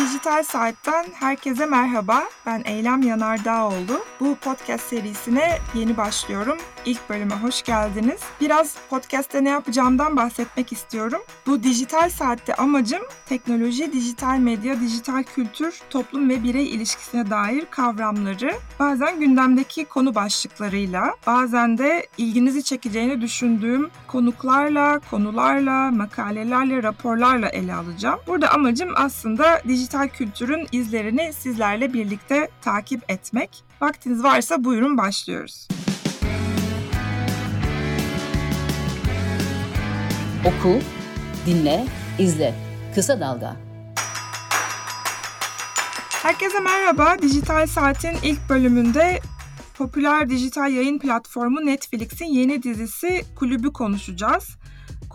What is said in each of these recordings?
Dijital Saat'ten herkese merhaba. Ben Eylem Yanardağoğlu. Bu podcast serisine yeni başlıyorum. İlk bölüme hoş geldiniz. Biraz podcast'te ne yapacağımdan bahsetmek istiyorum. Bu Dijital Saat'te amacım teknoloji, dijital medya, dijital kültür, toplum ve birey ilişkisine dair kavramları bazen gündemdeki konu başlıklarıyla, bazen de ilginizi çekeceğini düşündüğüm konuklarla, konularla, makalelerle, raporlarla ele alacağım. Burada amacım aslında dijital kültürün izlerini sizlerle birlikte takip etmek. Vaktiniz varsa buyurun başlıyoruz. Oku, dinle, izle. Kısa Dalga. Herkese merhaba. Dijital Saat'in ilk bölümünde popüler dijital yayın platformu Netflix'in yeni dizisi Kulübü konuşacağız.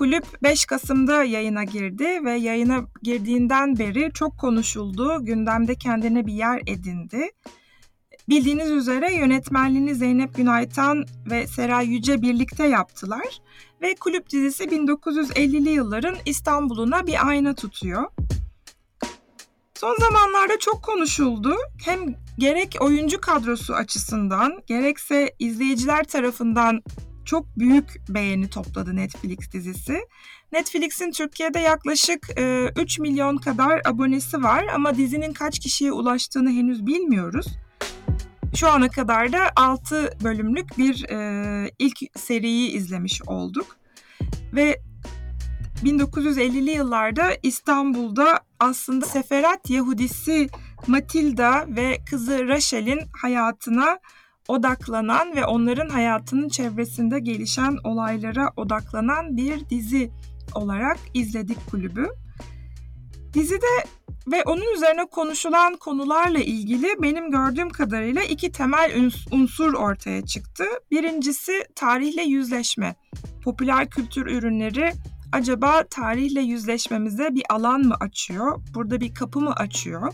Kulüp 5 Kasım'da yayına girdi ve yayına girdiğinden beri çok konuşuldu, gündemde kendine bir yer edindi. Bildiğiniz üzere yönetmenliğini Zeynep Günaytan ve Seray Yüce birlikte yaptılar ve Kulüp dizisi 1950'li yılların İstanbul'una bir ayna tutuyor. Son zamanlarda çok konuşuldu. Hem gerek oyuncu kadrosu açısından gerekse izleyiciler tarafından çok büyük beğeni topladı Netflix dizisi. Netflix'in Türkiye'de yaklaşık e, 3 milyon kadar abonesi var ama dizinin kaç kişiye ulaştığını henüz bilmiyoruz. Şu ana kadar da 6 bölümlük bir e, ilk seriyi izlemiş olduk. Ve 1950'li yıllarda İstanbul'da aslında Seferat Yahudisi Matilda ve kızı Rachel'in hayatına odaklanan ve onların hayatının çevresinde gelişen olaylara odaklanan bir dizi olarak izledik kulübü. Dizide ve onun üzerine konuşulan konularla ilgili benim gördüğüm kadarıyla iki temel unsur ortaya çıktı. Birincisi tarihle yüzleşme. Popüler kültür ürünleri acaba tarihle yüzleşmemize bir alan mı açıyor? Burada bir kapı mı açıyor?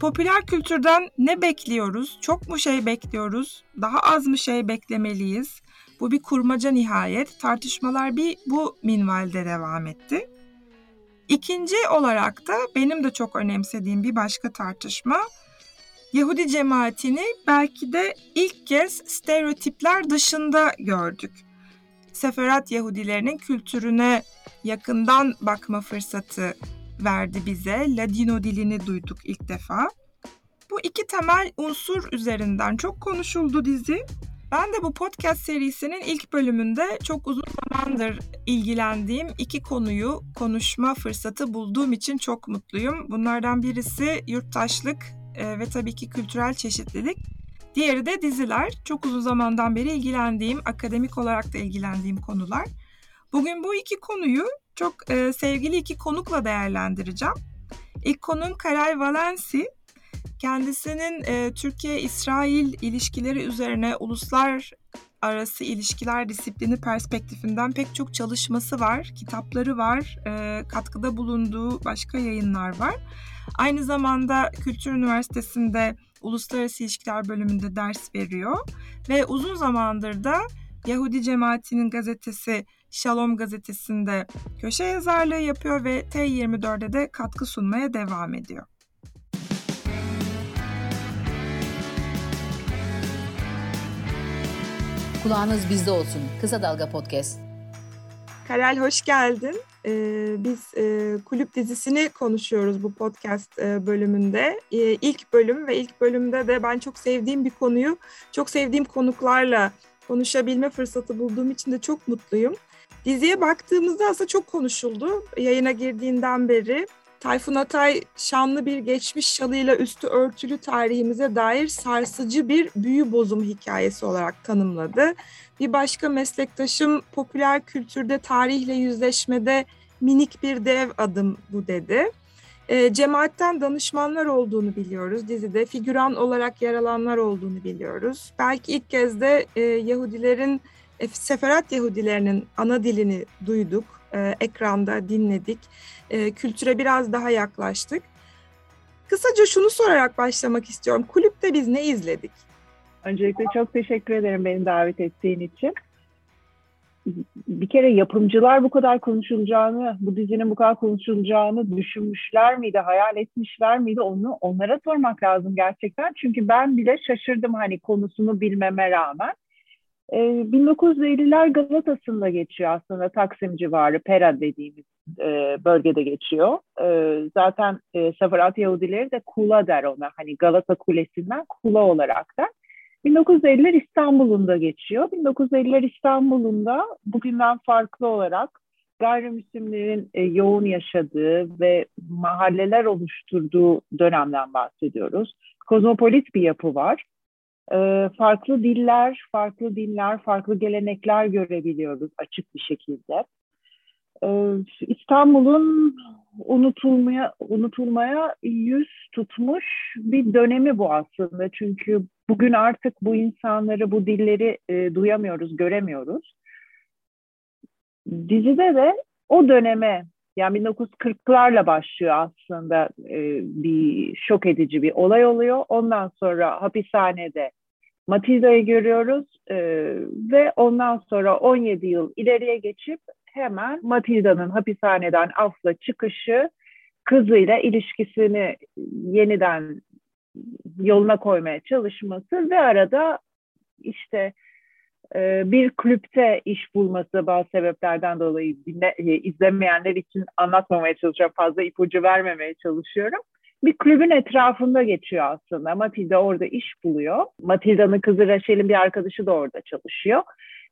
Popüler kültürden ne bekliyoruz? Çok mu şey bekliyoruz? Daha az mı şey beklemeliyiz? Bu bir kurmaca nihayet. Tartışmalar bir bu minvalde devam etti. İkinci olarak da benim de çok önemsediğim bir başka tartışma Yahudi cemaatini belki de ilk kez stereotipler dışında gördük. Seferat Yahudilerinin kültürüne yakından bakma fırsatı verdi bize. Ladino dilini duyduk ilk defa. Bu iki temel unsur üzerinden çok konuşuldu dizi. Ben de bu podcast serisinin ilk bölümünde çok uzun zamandır ilgilendiğim iki konuyu konuşma fırsatı bulduğum için çok mutluyum. Bunlardan birisi yurttaşlık e, ve tabii ki kültürel çeşitlilik. Diğeri de diziler. Çok uzun zamandan beri ilgilendiğim, akademik olarak da ilgilendiğim konular. Bugün bu iki konuyu çok e, sevgili iki konukla değerlendireceğim. İlk konum Karay Valensi. Kendisinin e, Türkiye-İsrail ilişkileri üzerine uluslar arası ilişkiler disiplini perspektifinden pek çok çalışması var, kitapları var, e, katkıda bulunduğu başka yayınlar var. Aynı zamanda Kültür Üniversitesi'nde Uluslararası İlişkiler bölümünde ders veriyor ve uzun zamandır da Yahudi cemaatinin gazetesi Shalom gazetesinde köşe yazarlığı yapıyor ve T24'e de katkı sunmaya devam ediyor. Kulağınız bizde olsun. Kısa Dalga Podcast. Karel hoş geldin. Ee, biz e, kulüp dizisini konuşuyoruz bu podcast e, bölümünde. E, ilk bölüm ve ilk bölümde de ben çok sevdiğim bir konuyu çok sevdiğim konuklarla konuşabilme fırsatı bulduğum için de çok mutluyum. Diziye baktığımızda aslında çok konuşuldu yayına girdiğinden beri. Tayfun Atay şanlı bir geçmiş şalıyla üstü örtülü tarihimize dair sarsıcı bir büyü bozum hikayesi olarak tanımladı. Bir başka meslektaşım popüler kültürde tarihle yüzleşmede minik bir dev adım bu dedi. E, cemaatten danışmanlar olduğunu biliyoruz dizide. Figüran olarak yer alanlar olduğunu biliyoruz. Belki ilk kez de e, Yahudilerin, Seferat Yahudilerinin ana dilini duyduk. E, ekranda dinledik. E, kültüre biraz daha yaklaştık. Kısaca şunu sorarak başlamak istiyorum. Kulüpte biz ne izledik? Öncelikle çok teşekkür ederim beni davet ettiğin için. bir kere yapımcılar bu kadar konuşulacağını, bu dizinin bu kadar konuşulacağını düşünmüşler miydi, hayal etmişler miydi onu onlara sormak lazım gerçekten. Çünkü ben bile şaşırdım hani konusunu bilmeme rağmen. Ee, 1950'ler Galatası'nda geçiyor aslında Taksim civarı, Pera dediğimiz e, bölgede geçiyor. E, zaten e, Seferat Yahudileri de Kula der ona, hani Galata Kulesi'nden Kula olarak da. 1950'ler İstanbul'unda geçiyor. 1950'ler İstanbul'unda bugünden farklı olarak gayrimüslimlerin e, yoğun yaşadığı ve mahalleler oluşturduğu dönemden bahsediyoruz. Kozmopolit bir yapı var. E, farklı diller, farklı dinler, farklı gelenekler görebiliyoruz açık bir şekilde. E, İstanbul'un unutulmaya unutulmaya yüz tutmuş bir dönemi bu aslında. Çünkü bugün artık bu insanları, bu dilleri e, duyamıyoruz, göremiyoruz. Dizide de o döneme yani 1940'larla başlıyor aslında e, bir şok edici bir olay oluyor. Ondan sonra hapishanede Matilda'yı görüyoruz e, ve ondan sonra 17 yıl ileriye geçip hemen Matilda'nın hapishaneden afla çıkışı kızıyla ilişkisini yeniden yoluna koymaya çalışması ve arada işte e, bir kulüpte iş bulması bazı sebeplerden dolayı dinle, e, izlemeyenler için anlatmamaya çalışıyorum. Fazla ipucu vermemeye çalışıyorum. Bir kulübün etrafında geçiyor aslında. Matilda orada iş buluyor. Matilda'nın kızı Rachel'in bir arkadaşı da orada çalışıyor.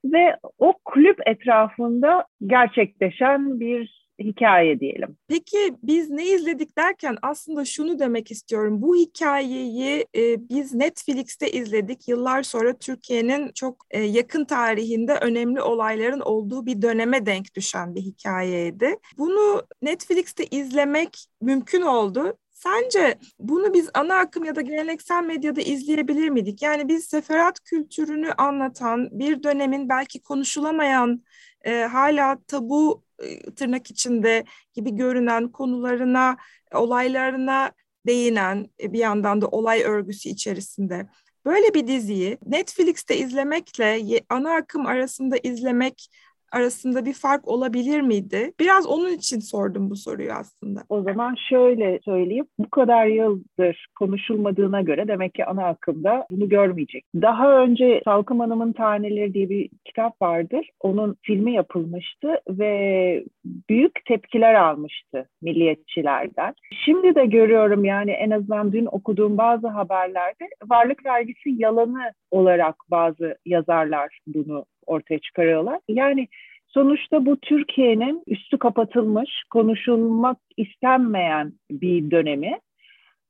Ve o kulüp etrafında gerçekleşen bir hikaye diyelim. Peki biz ne izledik derken aslında şunu demek istiyorum. Bu hikayeyi e, biz Netflix'te izledik. Yıllar sonra Türkiye'nin çok e, yakın tarihinde önemli olayların olduğu bir döneme denk düşen bir hikayeydi. Bunu Netflix'te izlemek mümkün oldu. Sence bunu biz ana akım ya da geleneksel medyada izleyebilir miydik? Yani biz seferat kültürünü anlatan bir dönemin belki konuşulamayan e, hala tabu e, tırnak içinde gibi görünen konularına, olaylarına değinen e, bir yandan da olay örgüsü içerisinde. Böyle bir diziyi Netflix'te izlemekle ana akım arasında izlemek arasında bir fark olabilir miydi? Biraz onun için sordum bu soruyu aslında. O zaman şöyle söyleyeyim. Bu kadar yıldır konuşulmadığına göre demek ki ana akımda bunu görmeyecek. Daha önce Salkım Hanım'ın Taneleri diye bir kitap vardır. Onun filmi yapılmıştı ve büyük tepkiler almıştı milliyetçilerden. Şimdi de görüyorum yani en azından dün okuduğum bazı haberlerde varlık vergisi yalanı olarak bazı yazarlar bunu ortaya çıkarıyorlar. Yani sonuçta bu Türkiye'nin üstü kapatılmış, konuşulmak istenmeyen bir dönemi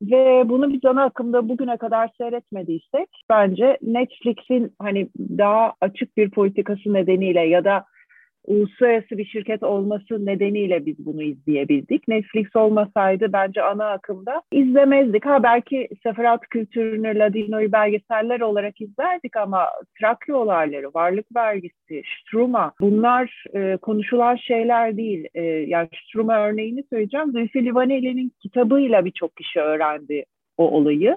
ve bunu biz ana akımda bugüne kadar seyretmediysek bence Netflix'in hani daha açık bir politikası nedeniyle ya da uluslararası bir şirket olması nedeniyle biz bunu izleyebildik. Netflix olmasaydı bence ana akımda izlemezdik. Ha belki seferat kültürünü, Ladino'yu belgeseller olarak izlerdik ama Trakya olayları, varlık vergisi, Struma bunlar e, konuşulan şeyler değil. E, yani Struma örneğini söyleyeceğim. Zülfü Livaneli'nin kitabıyla birçok kişi öğrendi o olayı.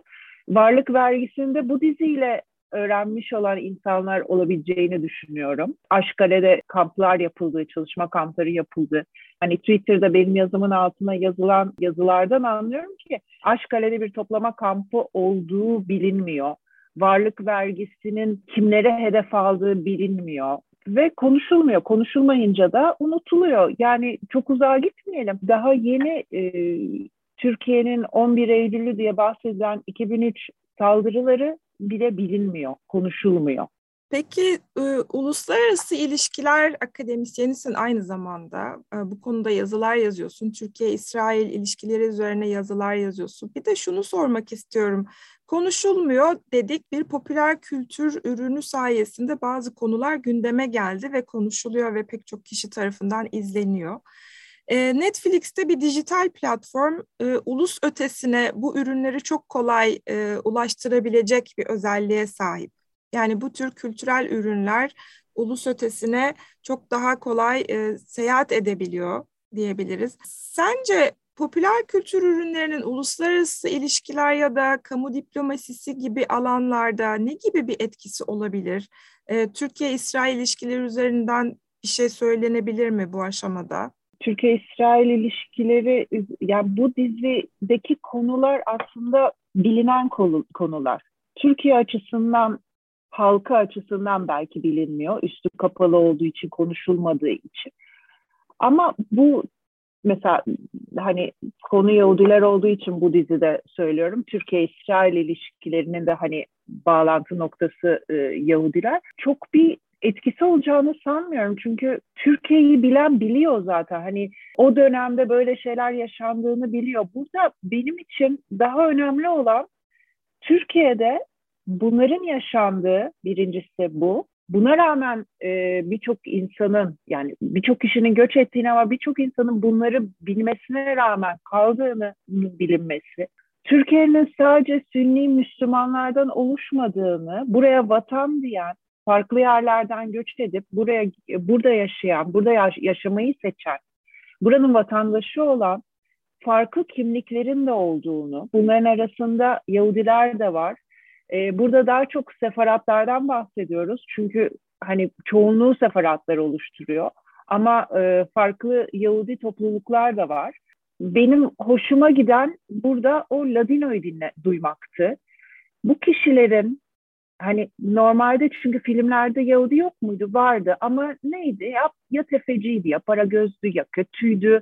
Varlık vergisinde bu diziyle öğrenmiş olan insanlar olabileceğini düşünüyorum. Aşkale'de kamplar yapıldı, çalışma kampları yapıldı. Hani Twitter'da benim yazımın altına yazılan yazılardan anlıyorum ki Aşkale'de bir toplama kampı olduğu bilinmiyor. Varlık vergisinin kimlere hedef aldığı bilinmiyor ve konuşulmuyor. Konuşulmayınca da unutuluyor. Yani çok uzağa gitmeyelim. Daha yeni e, Türkiye'nin 11 Eylül'ü diye bahsedilen 2003 saldırıları bile bilinmiyor, konuşulmuyor. Peki e, uluslararası ilişkiler akademisyenisin aynı zamanda. E, bu konuda yazılar yazıyorsun. Türkiye-İsrail ilişkileri üzerine yazılar yazıyorsun. Bir de şunu sormak istiyorum. Konuşulmuyor dedik bir popüler kültür ürünü sayesinde bazı konular gündeme geldi ve konuşuluyor ve pek çok kişi tarafından izleniyor. E, Netflix'te bir dijital platform e, ulus ötesine bu ürünleri çok kolay e, ulaştırabilecek bir özelliğe sahip. Yani bu tür kültürel ürünler ulus ötesine çok daha kolay e, seyahat edebiliyor diyebiliriz. Sence popüler kültür ürünlerinin uluslararası ilişkiler ya da kamu diplomasisi gibi alanlarda ne gibi bir etkisi olabilir? E, Türkiye-İsrail ilişkileri üzerinden bir şey söylenebilir mi bu aşamada? Türkiye-İsrail ilişkileri, yani bu dizideki konular aslında bilinen konular. Türkiye açısından, halka açısından belki bilinmiyor. Üstü kapalı olduğu için, konuşulmadığı için. Ama bu mesela hani konu Yahudiler olduğu için bu dizide söylüyorum. Türkiye-İsrail ilişkilerinin de hani bağlantı noktası e, Yahudiler. Çok bir etkisi olacağını sanmıyorum. Çünkü Türkiye'yi bilen biliyor zaten. Hani o dönemde böyle şeyler yaşandığını biliyor. Burada benim için daha önemli olan Türkiye'de bunların yaşandığı birincisi bu. Buna rağmen e, birçok insanın yani birçok kişinin göç ettiğini ama birçok insanın bunları bilmesine rağmen kaldığını bilinmesi. Türkiye'nin sadece Sünni Müslümanlardan oluşmadığını, buraya vatan diyen, farklı yerlerden göç edip buraya burada yaşayan, burada yaşamayı seçen, buranın vatandaşı olan farklı kimliklerin de olduğunu, bunların arasında Yahudiler de var. Ee, burada daha çok sefaratlardan bahsediyoruz. Çünkü hani çoğunluğu sefaratlar oluşturuyor. Ama e, farklı Yahudi topluluklar da var. Benim hoşuma giden burada o Ladino'yu dinle, duymaktı. Bu kişilerin hani normalde çünkü filmlerde Yahudi yok muydu? Vardı ama neydi? Ya, ya tefeciydi ya para gözlü ya kötüydü.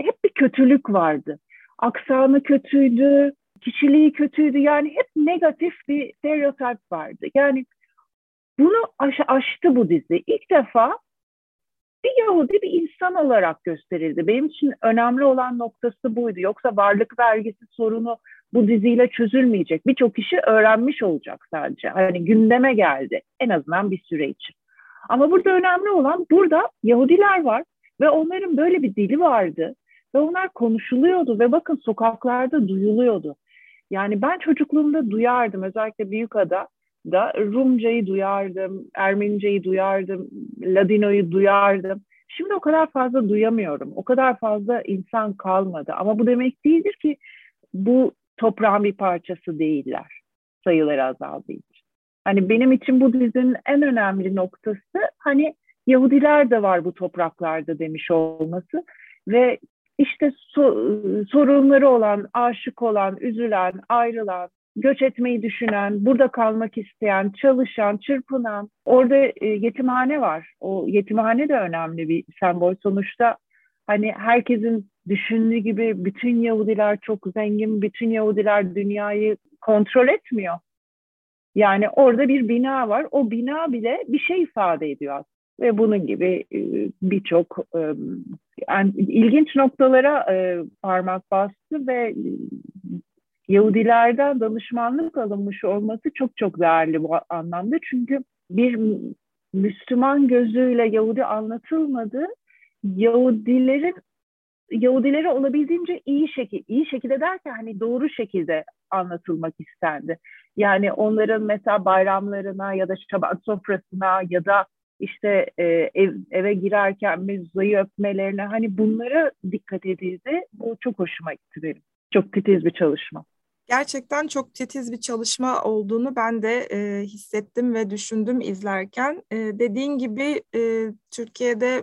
Hep bir kötülük vardı. Aksanı kötüydü, kişiliği kötüydü. Yani hep negatif bir stereotip vardı. Yani bunu aş aştı bu dizi. İlk defa bir Yahudi bir insan olarak gösterildi. Benim için önemli olan noktası buydu. Yoksa varlık vergisi sorunu bu diziyle çözülmeyecek. Birçok kişi öğrenmiş olacak sadece. Hani gündeme geldi en azından bir süre için. Ama burada önemli olan burada Yahudiler var ve onların böyle bir dili vardı ve onlar konuşuluyordu ve bakın sokaklarda duyuluyordu. Yani ben çocukluğumda duyardım özellikle Büyükada da Rumcayı duyardım, Ermeniceyi duyardım, Ladino'yu duyardım. Şimdi o kadar fazla duyamıyorum. O kadar fazla insan kalmadı. Ama bu demek değildir ki bu toprağın bir parçası değiller. Sayıları azaldığı için. Hani benim için bu dizinin en önemli noktası hani Yahudiler de var bu topraklarda demiş olması ve işte so- sorunları olan, aşık olan, üzülen, ayrılan, göç etmeyi düşünen, burada kalmak isteyen, çalışan, çırpınan, orada e, yetimhane var. O yetimhane de önemli bir sembol. Sonuçta hani herkesin düşündüğü gibi bütün Yahudiler çok zengin, bütün Yahudiler dünyayı kontrol etmiyor. Yani orada bir bina var. O bina bile bir şey ifade ediyor ve bunun gibi e, birçok e, yani ilginç noktalara e, parmak bastı ve Yahudilerden danışmanlık alınmış olması çok çok değerli bu anlamda. Çünkü bir Müslüman gözüyle Yahudi anlatılmadı. Yahudilerin Yahudileri olabildiğince iyi şekil, iyi şekilde derken hani doğru şekilde anlatılmak istendi. Yani onların mesela bayramlarına ya da şabat sofrasına ya da işte e, ev, eve girerken mezayı öpmelerine hani bunlara dikkat edildi. Bu çok hoşuma gitti benim. Çok titiz bir çalışma. Gerçekten çok titiz bir çalışma olduğunu ben de e, hissettim ve düşündüm izlerken. E, dediğin gibi e, Türkiye'de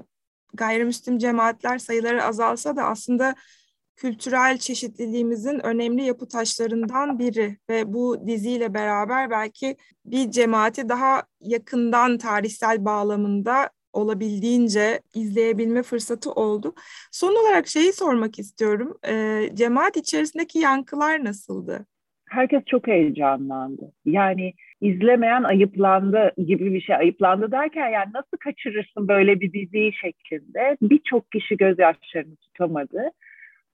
gayrimüslim cemaatler sayıları azalsa da aslında kültürel çeşitliliğimizin önemli yapı taşlarından biri ve bu diziyle beraber belki bir cemaati daha yakından tarihsel bağlamında olabildiğince izleyebilme fırsatı oldu. Son olarak şeyi sormak istiyorum. E, cemaat içerisindeki yankılar nasıldı? Herkes çok heyecanlandı. Yani izlemeyen ayıplandı gibi bir şey. Ayıplandı derken yani nasıl kaçırırsın böyle bir diziyi şeklinde. Birçok kişi gözyaşlarını tutamadı.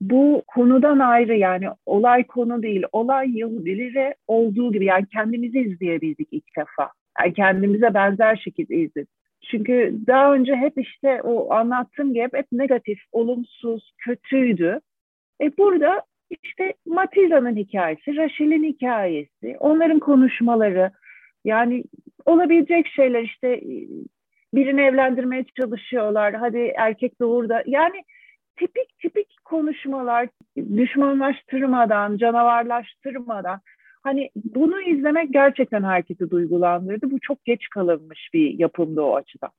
Bu konudan ayrı yani olay konu değil. Olay Yahudileri olduğu gibi yani kendimizi izleyebildik ilk defa. Yani kendimize benzer şekilde izledik. Çünkü daha önce hep işte o anlattığım gibi hep, hep negatif, olumsuz, kötüydü. E burada işte Matilda'nın hikayesi, Rachel'in hikayesi, onların konuşmaları, yani olabilecek şeyler işte e, birini evlendirmeye çalışıyorlar, hadi erkek doğur da yani tipik tipik konuşmalar düşmanlaştırmadan, canavarlaştırmadan Hani bunu izlemek gerçekten herkesi duygulandırdı. Bu çok geç kalınmış bir yapımdı o açıdan.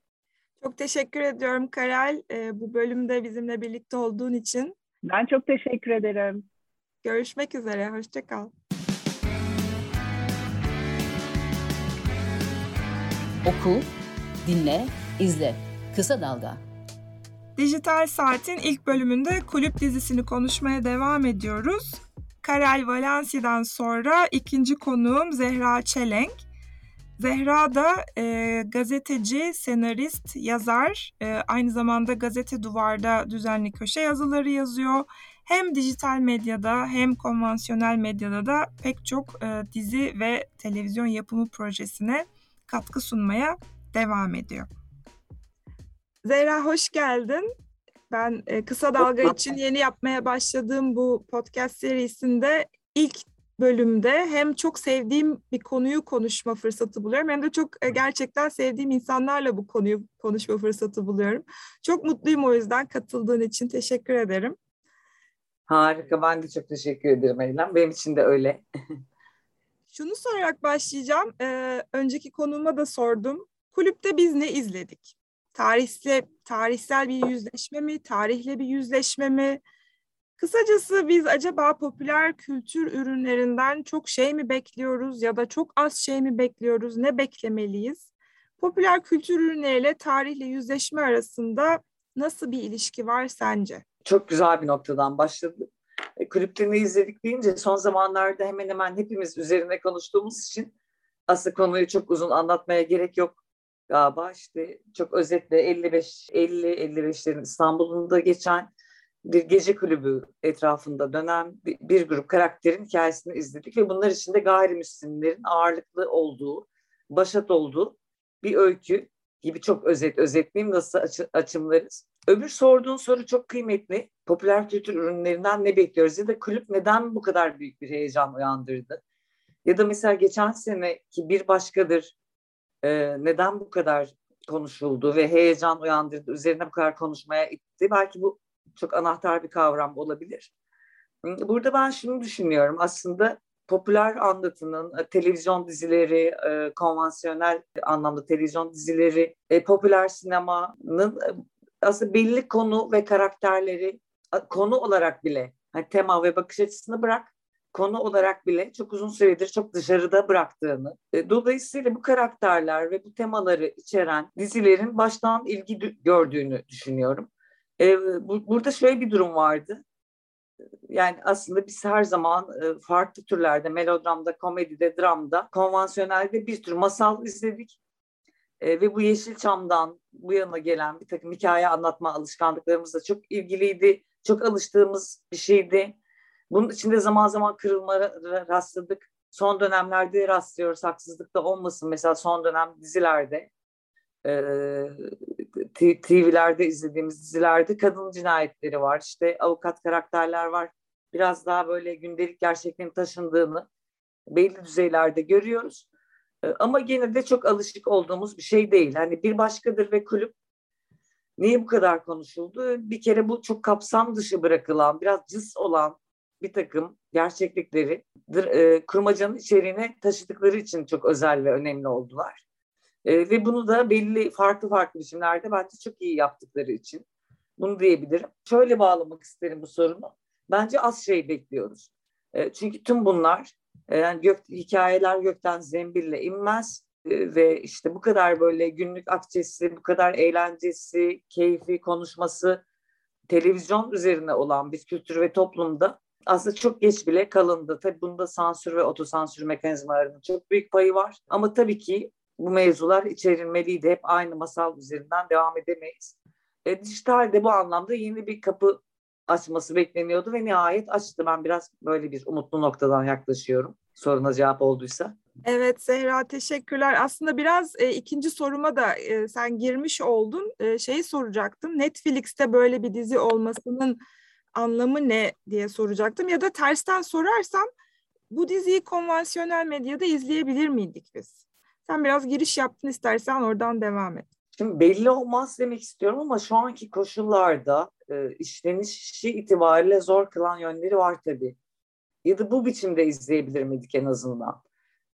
Çok teşekkür ediyorum Karal e, bu bölümde bizimle birlikte olduğun için. Ben çok teşekkür ederim. Görüşmek üzere, hoşçakal. Oku, dinle, izle. Kısa Dalga. Dijital Saat'in ilk bölümünde kulüp dizisini konuşmaya devam ediyoruz. Karel Valencia'dan sonra ikinci konuğum Zehra Çelenk. Zehra da e, gazeteci, senarist, yazar, e, aynı zamanda Gazete Duvar'da düzenli köşe yazıları yazıyor. Hem dijital medyada hem konvansiyonel medyada da pek çok e, dizi ve televizyon yapımı projesine katkı sunmaya devam ediyor. Zehra hoş geldin. Ben e, Kısa Dalga için yeni yapmaya başladığım bu podcast serisinde ilk bölümde hem çok sevdiğim bir konuyu konuşma fırsatı buluyorum hem de çok e, gerçekten sevdiğim insanlarla bu konuyu konuşma fırsatı buluyorum. Çok mutluyum o yüzden katıldığın için teşekkür ederim. Harika ben de çok teşekkür ederim Eylem. Benim için de öyle. Şunu sorarak başlayacağım. Ee, önceki konuma da sordum. Kulüpte biz ne izledik? Tarihsel, tarihsel bir yüzleşme mi? Tarihle bir yüzleşme mi? Kısacası biz acaba popüler kültür ürünlerinden çok şey mi bekliyoruz ya da çok az şey mi bekliyoruz? Ne beklemeliyiz? Popüler kültür ürünleriyle tarihle yüzleşme arasında nasıl bir ilişki var sence? Çok güzel bir noktadan başladı. E, izledik deyince son zamanlarda hemen hemen hepimiz üzerine konuştuğumuz için aslında konuyu çok uzun anlatmaya gerek yok galiba. İşte çok özetle 55 50 55'lerin İstanbul'un da geçen bir gece kulübü etrafında dönen bir, grup karakterin hikayesini izledik ve bunlar içinde gayrimüslimlerin ağırlıklı olduğu, başat olduğu bir öykü gibi çok özet özetleyeyim nasıl açı, açımlarız. Öbür sorduğun soru çok kıymetli. Popüler kültür ürünlerinden ne bekliyoruz ya da kulüp neden bu kadar büyük bir heyecan uyandırdı? Ya da mesela geçen seneki bir başkadır e, neden bu kadar konuşuldu ve heyecan uyandırdı, üzerine bu kadar konuşmaya itti? Belki bu çok anahtar bir kavram olabilir. Burada ben şunu düşünüyorum aslında popüler anlatının, e, televizyon dizileri, e, konvansiyonel anlamda televizyon dizileri, e, popüler sinemanın aslında belli konu ve karakterleri konu olarak bile, hani tema ve bakış açısını bırak, konu olarak bile çok uzun süredir çok dışarıda bıraktığını. Dolayısıyla bu karakterler ve bu temaları içeren dizilerin baştan ilgi gördüğünü düşünüyorum. Burada şöyle bir durum vardı yani aslında biz her zaman e, farklı türlerde melodramda, komedide, dramda, konvansiyonelde bir tür masal izledik. E, ve bu Yeşilçam'dan bu yana gelen bir takım hikaye anlatma alışkanlıklarımızla çok ilgiliydi. Çok alıştığımız bir şeydi. Bunun içinde zaman zaman kırılmalara rastladık. Son dönemlerde rastlıyoruz haksızlık da olmasın. Mesela son dönem dizilerde e, TV'lerde izlediğimiz dizilerde kadın cinayetleri var. İşte avukat karakterler var. Biraz daha böyle gündelik gerçekliğin taşındığını belli düzeylerde görüyoruz. E, ama gene de çok alışık olduğumuz bir şey değil. Hani bir başkadır ve kulüp niye bu kadar konuşuldu? Bir kere bu çok kapsam dışı bırakılan, biraz cız olan bir takım gerçeklikleri e, kurmacanın içeriğine taşıdıkları için çok özel ve önemli oldular. E, ve bunu da belli farklı farklı biçimlerde bence çok iyi yaptıkları için bunu diyebilirim. Şöyle bağlamak isterim bu sorunu. Bence az şey bekliyoruz. E, çünkü tüm bunlar yani gök, hikayeler gökten zembille inmez e, ve işte bu kadar böyle günlük akçesi, bu kadar eğlencesi, keyfi, konuşması televizyon üzerine olan bir kültür ve toplumda aslında çok geç bile kalındı. Tabii bunda sansür ve otosansür mekanizmalarının çok büyük payı var. Ama tabii ki bu mevzular içerilmeliydi. Hep aynı masal üzerinden devam edemeyiz. E, dijital de bu anlamda yeni bir kapı açması bekleniyordu ve nihayet açtı. Ben biraz böyle bir umutlu noktadan yaklaşıyorum. Soruna cevap olduysa. Evet Zehra teşekkürler. Aslında biraz e, ikinci soruma da e, sen girmiş oldun. E, şeyi soracaktım. Netflix'te böyle bir dizi olmasının anlamı ne diye soracaktım. Ya da tersten sorarsam bu diziyi konvansiyonel medyada izleyebilir miydik biz? Sen biraz giriş yaptın istersen oradan devam et. Şimdi belli olmaz demek istiyorum ama şu anki koşullarda e, işlenişi itibariyle zor kılan yönleri var tabii. Ya da bu biçimde izleyebilir miydik en azından?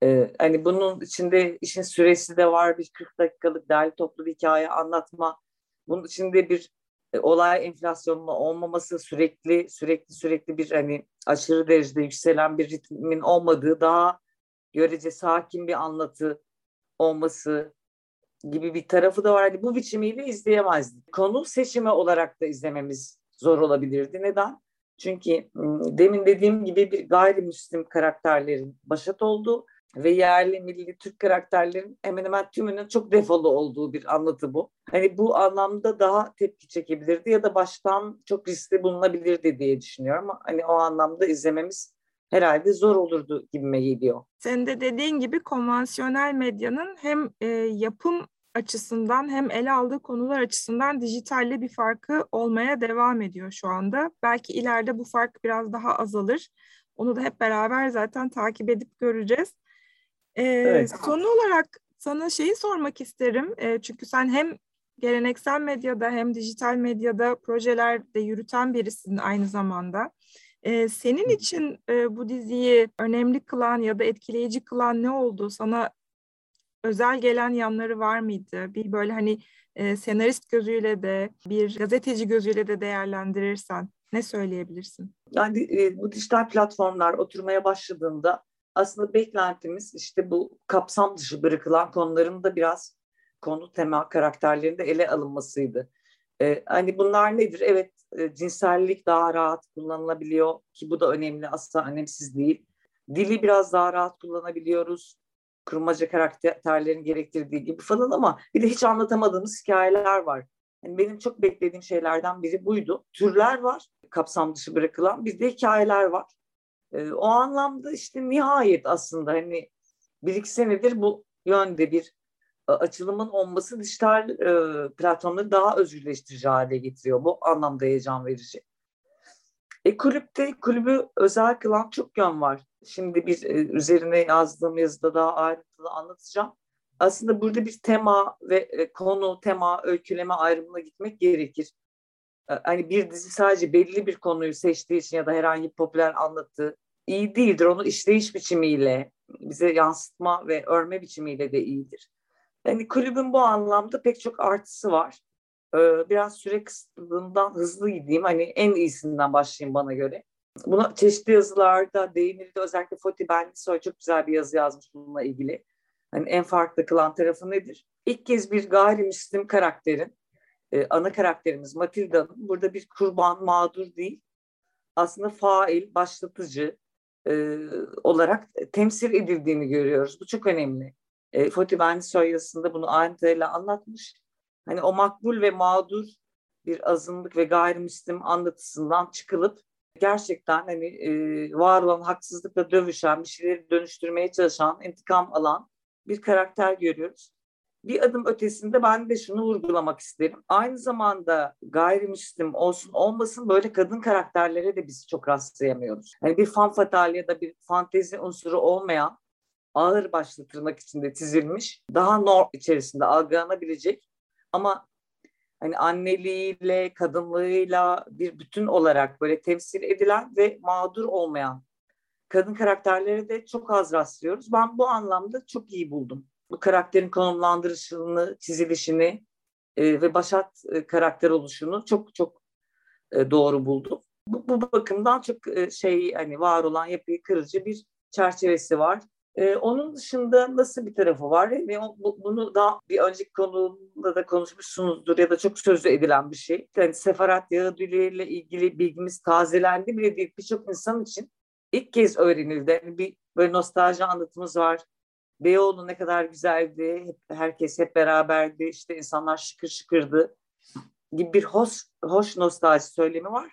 Ee, hani bunun içinde işin süresi de var. Bir 40 dakikalık derli toplu bir hikaye anlatma. Bunun içinde bir e, olay enflasyonunun olmaması sürekli sürekli sürekli bir hani aşırı derecede yükselen bir ritmin olmadığı daha görece sakin bir anlatı olması gibi bir tarafı da var. Hani bu biçimiyle izleyemezdik. Konu seçimi olarak da izlememiz zor olabilirdi. Neden? Çünkü demin dediğim gibi bir gayrimüslim karakterlerin başat olduğu ve yerli milli Türk karakterlerin hemen hemen tümünün çok defolu olduğu bir anlatı bu. Hani bu anlamda daha tepki çekebilirdi ya da baştan çok riskli bulunabilirdi diye düşünüyorum hani o anlamda izlememiz herhalde zor olurdu gibime geliyor. Senin de dediğin gibi konvansiyonel medyanın hem e, yapım açısından hem ele aldığı konular açısından dijitalle bir farkı olmaya devam ediyor şu anda. Belki ileride bu fark biraz daha azalır. Onu da hep beraber zaten takip edip göreceğiz. Ee, evet. Son olarak sana şeyi sormak isterim. E, çünkü sen hem geleneksel medyada hem dijital medyada projeler de yürüten birisin aynı zamanda. Ee, senin için e, bu diziyi önemli kılan ya da etkileyici kılan ne oldu? Sana özel gelen yanları var mıydı? Bir böyle hani e, senarist gözüyle de bir gazeteci gözüyle de değerlendirirsen ne söyleyebilirsin? Yani e, bu dijital platformlar oturmaya başladığında aslında beklentimiz işte bu kapsam dışı bırakılan konuların da biraz konu tema karakterlerinde ele alınmasıydı. Ee, hani bunlar nedir? Evet e, cinsellik daha rahat kullanılabiliyor ki bu da önemli asla önemsiz değil. Dili biraz daha rahat kullanabiliyoruz. Kurmaca karakterlerin gerektirdiği gibi falan ama bir de hiç anlatamadığımız hikayeler var. Yani benim çok beklediğim şeylerden biri buydu. Türler var, kapsam dışı bırakılan bir de hikayeler var. E, o anlamda işte nihayet aslında hani bir iki senedir bu yönde bir e, açılımın olması dijital e, platformları daha özgürleştirici hale getiriyor. Bu anlamda heyecan verici. E kulüpte kulübü özel kılan çok yön var. Şimdi bir e, üzerine yazdığım yazıda daha ayrıntılı anlatacağım. Aslında burada bir tema ve e, konu, tema, öyküleme ayrımına gitmek gerekir. E, hani bir dizi sadece belli bir konuyu seçtiği için ya da herhangi bir popüler anlattığı iyi değildir. Onu işleyiş biçimiyle, bize yansıtma ve örme biçimiyle de iyidir. Yani kulübün bu anlamda pek çok artısı var. Ee, biraz süre kısıtlılığından hızlı gideyim. Hani en iyisinden başlayayım bana göre. Buna çeşitli yazılarda değinildi. Özellikle Foti Benlisoy çok güzel bir yazı yazmış bununla ilgili. Hani en farklı kılan tarafı nedir? İlk kez bir gayrimüslim karakterin, e, ana karakterimiz Matilda'nın burada bir kurban, mağdur değil, aslında fail, başlatıcı e, olarak temsil edildiğini görüyoruz. Bu çok önemli. E, Fatih Benlisoy yazısında bunu ayrıntıyla anlatmış. Hani o makbul ve mağdur bir azınlık ve gayrimüslim anlatısından çıkılıp gerçekten hani e, var olan haksızlıkla dövüşen, bir şeyleri dönüştürmeye çalışan, intikam alan bir karakter görüyoruz. Bir adım ötesinde ben de şunu vurgulamak isterim. Aynı zamanda gayrimüslim olsun olmasın böyle kadın karakterlere de biz çok rastlayamıyoruz. Yani bir fan fatal ya da bir fantezi unsuru olmayan ağır başlı tırnak içinde çizilmiş, daha norm içerisinde algılanabilecek ama hani anneliğiyle, kadınlığıyla bir bütün olarak böyle temsil edilen ve mağdur olmayan kadın karakterlere de çok az rastlıyoruz. Ben bu anlamda çok iyi buldum. Bu karakterin konumlandırışını, çizilişini e, ve başat e, karakter oluşunu çok çok e, doğru buldum. Bu, bu bakımdan çok e, şey hani var olan yapıyı kırıcı bir çerçevesi var. Ee, onun dışında nasıl bir tarafı var? Ve bu, bunu daha bir önceki konuda da konuşmuşsunuzdur ya da çok sözlü edilen bir şey. Yani sefarat Yahudi ile ilgili bilgimiz tazelendi bile değil. Birçok insan için ilk kez öğrenildi. Yani bir böyle nostalji anlatımız var. Beyoğlu ne kadar güzeldi. Hep, herkes hep beraberdi. İşte insanlar şıkır şıkırdı gibi bir hoş, hoş nostalji söylemi var.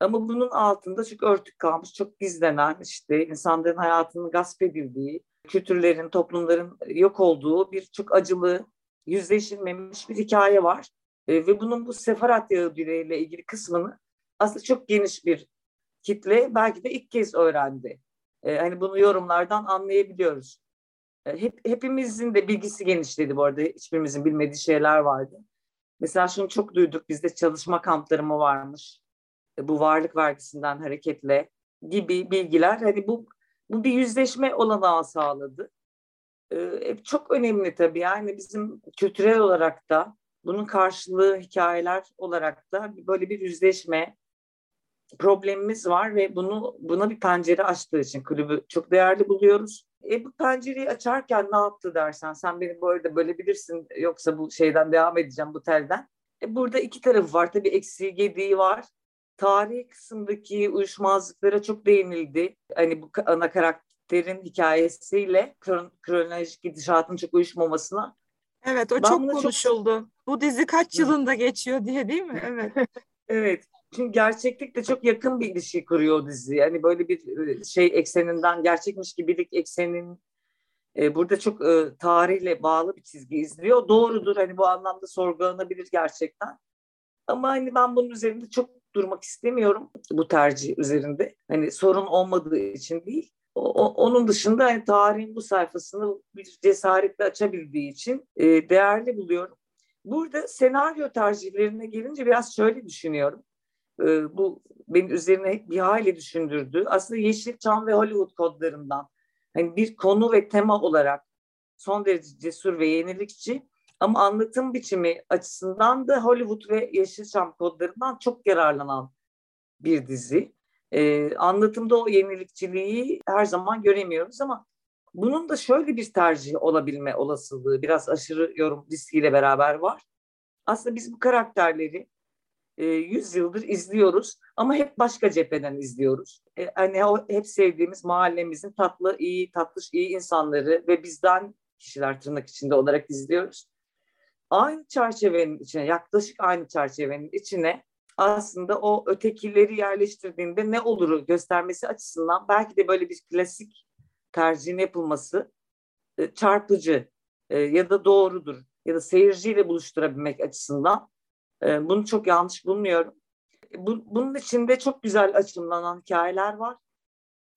Ama bunun altında çok örtük kalmış, çok gizlenen işte insanların hayatının gasp edildiği, kültürlerin, toplumların yok olduğu bir çok acılı, yüzleşilmemiş bir hikaye var. E, ve bunun bu Sefarat Yahudileriyle ilgili kısmını aslında çok geniş bir kitle belki de ilk kez öğrendi. E, hani bunu yorumlardan anlayabiliyoruz. E, hep, hepimizin de bilgisi genişledi bu arada. Hiçbirimizin bilmediği şeyler vardı. Mesela şunu çok duyduk bizde çalışma kampları mı varmış? E, bu varlık vergisinden hareketle gibi bilgiler hani bu bu bir yüzleşme olanağı sağladı. e, çok önemli tabii. Yani bizim kültürel olarak da bunun karşılığı hikayeler olarak da böyle bir yüzleşme problemimiz var ve bunu buna bir pencere açtığı için kulübü çok değerli buluyoruz. E bu pencereyi açarken ne yaptı dersen sen beni bu arada bölebilirsin yoksa bu şeyden devam edeceğim bu telden. E burada iki tarafı var tabii eksiği gediği var. Tarih kısımdaki uyuşmazlıklara çok değinildi. Hani bu ana karakterin hikayesiyle kron kronolojik gidişatın çok uyuşmamasına. Evet o ben çok konuşuldu. Çok... Bu dizi kaç yılında geçiyor diye değil mi? Evet. evet. Çünkü gerçeklikle çok yakın bir ilişki kuruyor o dizi. Yani böyle bir e, şey ekseninden gerçekmiş gibilik eksenin e, burada çok e, tarihle bağlı bir çizgi izliyor. Doğrudur hani bu anlamda sorgulanabilir gerçekten. Ama hani ben bunun üzerinde çok durmak istemiyorum bu tercih üzerinde. Hani sorun olmadığı için değil. O, onun dışında hani tarihin bu sayfasını bir cesaretle açabildiği için e, değerli buluyorum. Burada senaryo tercihlerine gelince biraz şöyle düşünüyorum e, bu benim üzerine bir hayli düşündürdü. Aslında Yeşilçam ve Hollywood kodlarından hani bir konu ve tema olarak son derece cesur ve yenilikçi ama anlatım biçimi açısından da Hollywood ve Yeşilçam kodlarından çok yararlanan bir dizi. Ee, anlatımda o yenilikçiliği her zaman göremiyoruz ama bunun da şöyle bir tercih olabilme olasılığı biraz aşırı yorum riskiyle beraber var. Aslında biz bu karakterleri e, 100 yıldır izliyoruz ama hep başka cepheden izliyoruz. E, hani o hep sevdiğimiz mahallemizin tatlı, iyi, tatlış, iyi insanları ve bizden kişiler tırnak içinde olarak izliyoruz. Aynı çerçevenin içine, yaklaşık aynı çerçevenin içine aslında o ötekileri yerleştirdiğinde ne oluru göstermesi açısından belki de böyle bir klasik tercihin yapılması e, çarpıcı e, ya da doğrudur ya da seyirciyle buluşturabilmek açısından ee, bunu çok yanlış bulmuyorum. Bu, bunun içinde çok güzel açımlanan hikayeler var.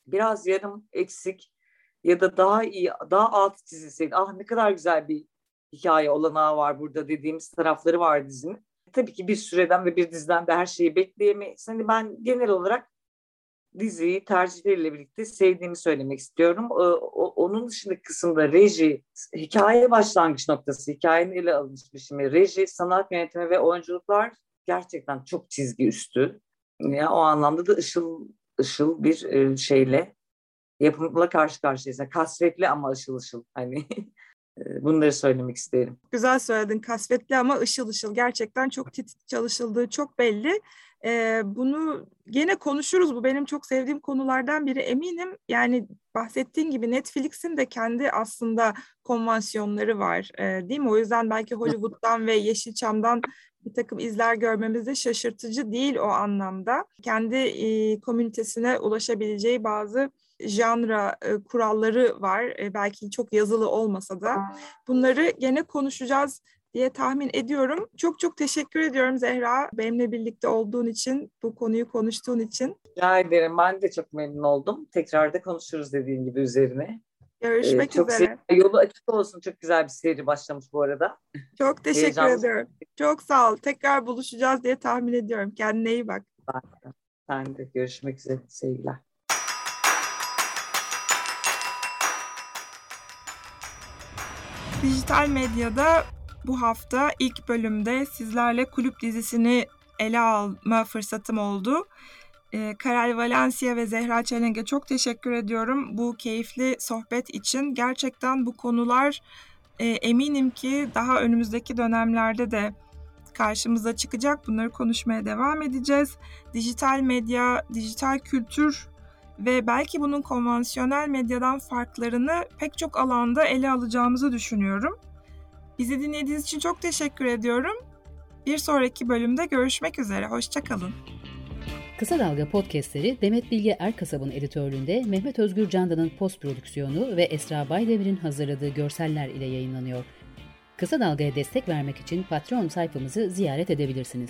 Biraz yarım eksik ya da daha iyi, daha alt çizilseydi. Ah ne kadar güzel bir hikaye olanağı var burada dediğimiz tarafları var dizinin. Tabii ki bir süreden ve bir diziden de her şeyi bekleyemeyiz. Hani ben genel olarak diziyi tercihleriyle birlikte sevdiğimi söylemek istiyorum. Ee, onun dışındaki kısımda reji, hikaye başlangıç noktası, hikayenin ele alınmış biçimi, reji, sanat yönetimi ve oyunculuklar gerçekten çok çizgi üstü. Ya o anlamda da ışıl ışıl bir e, şeyle yapımla karşı karşıyayız. Yani kasvetli ama ışıl ışıl. Hani bunları söylemek isterim. Güzel söyledin. Kasvetli ama ışıl ışıl. Gerçekten çok titiz çalışıldığı çok belli. E, bunu gene konuşuruz. Bu benim çok sevdiğim konulardan biri. Eminim yani bahsettiğin gibi Netflix'in de kendi aslında konvansiyonları var. E, değil mi? O yüzden belki Hollywood'dan ve Yeşilçam'dan bir takım izler görmemiz de şaşırtıcı değil o anlamda. Kendi e, komünitesine ulaşabileceği bazı janra e, kuralları var. E, belki çok yazılı olmasa da. Bunları gene konuşacağız diye tahmin ediyorum. Çok çok teşekkür ediyorum Zehra. Benimle birlikte olduğun için, bu konuyu konuştuğun için. Rica ederim. Ben de çok memnun oldum. Tekrar da konuşuruz dediğin gibi üzerine. Görüşmek ee, çok üzere. Se- yolu açık olsun. Çok güzel bir seri başlamış bu arada. Çok teşekkür ediyorum. Çok sağ ol. Tekrar buluşacağız diye tahmin ediyorum. Kendine iyi bak. Ben de. Görüşmek üzere. Sevgiler. Dijital medyada bu hafta ilk bölümde sizlerle kulüp dizisini ele alma fırsatım oldu. Ee, Karel Valencia ve Zehra Çelenk'e çok teşekkür ediyorum bu keyifli sohbet için. Gerçekten bu konular e, eminim ki daha önümüzdeki dönemlerde de karşımıza çıkacak. Bunları konuşmaya devam edeceğiz. Dijital medya, dijital kültür ve belki bunun konvansiyonel medyadan farklarını pek çok alanda ele alacağımızı düşünüyorum. Bizi dinlediğiniz için çok teşekkür ediyorum. Bir sonraki bölümde görüşmek üzere. Hoşçakalın. Kısa Dalga podcastleri Demet Bilge Erkasab'ın editörlüğünde Mehmet Özgür Candan'ın post prodüksiyonu ve Esra Baydemir'in hazırladığı görseller ile yayınlanıyor. Kısa Dalga'ya destek vermek için Patreon sayfamızı ziyaret edebilirsiniz.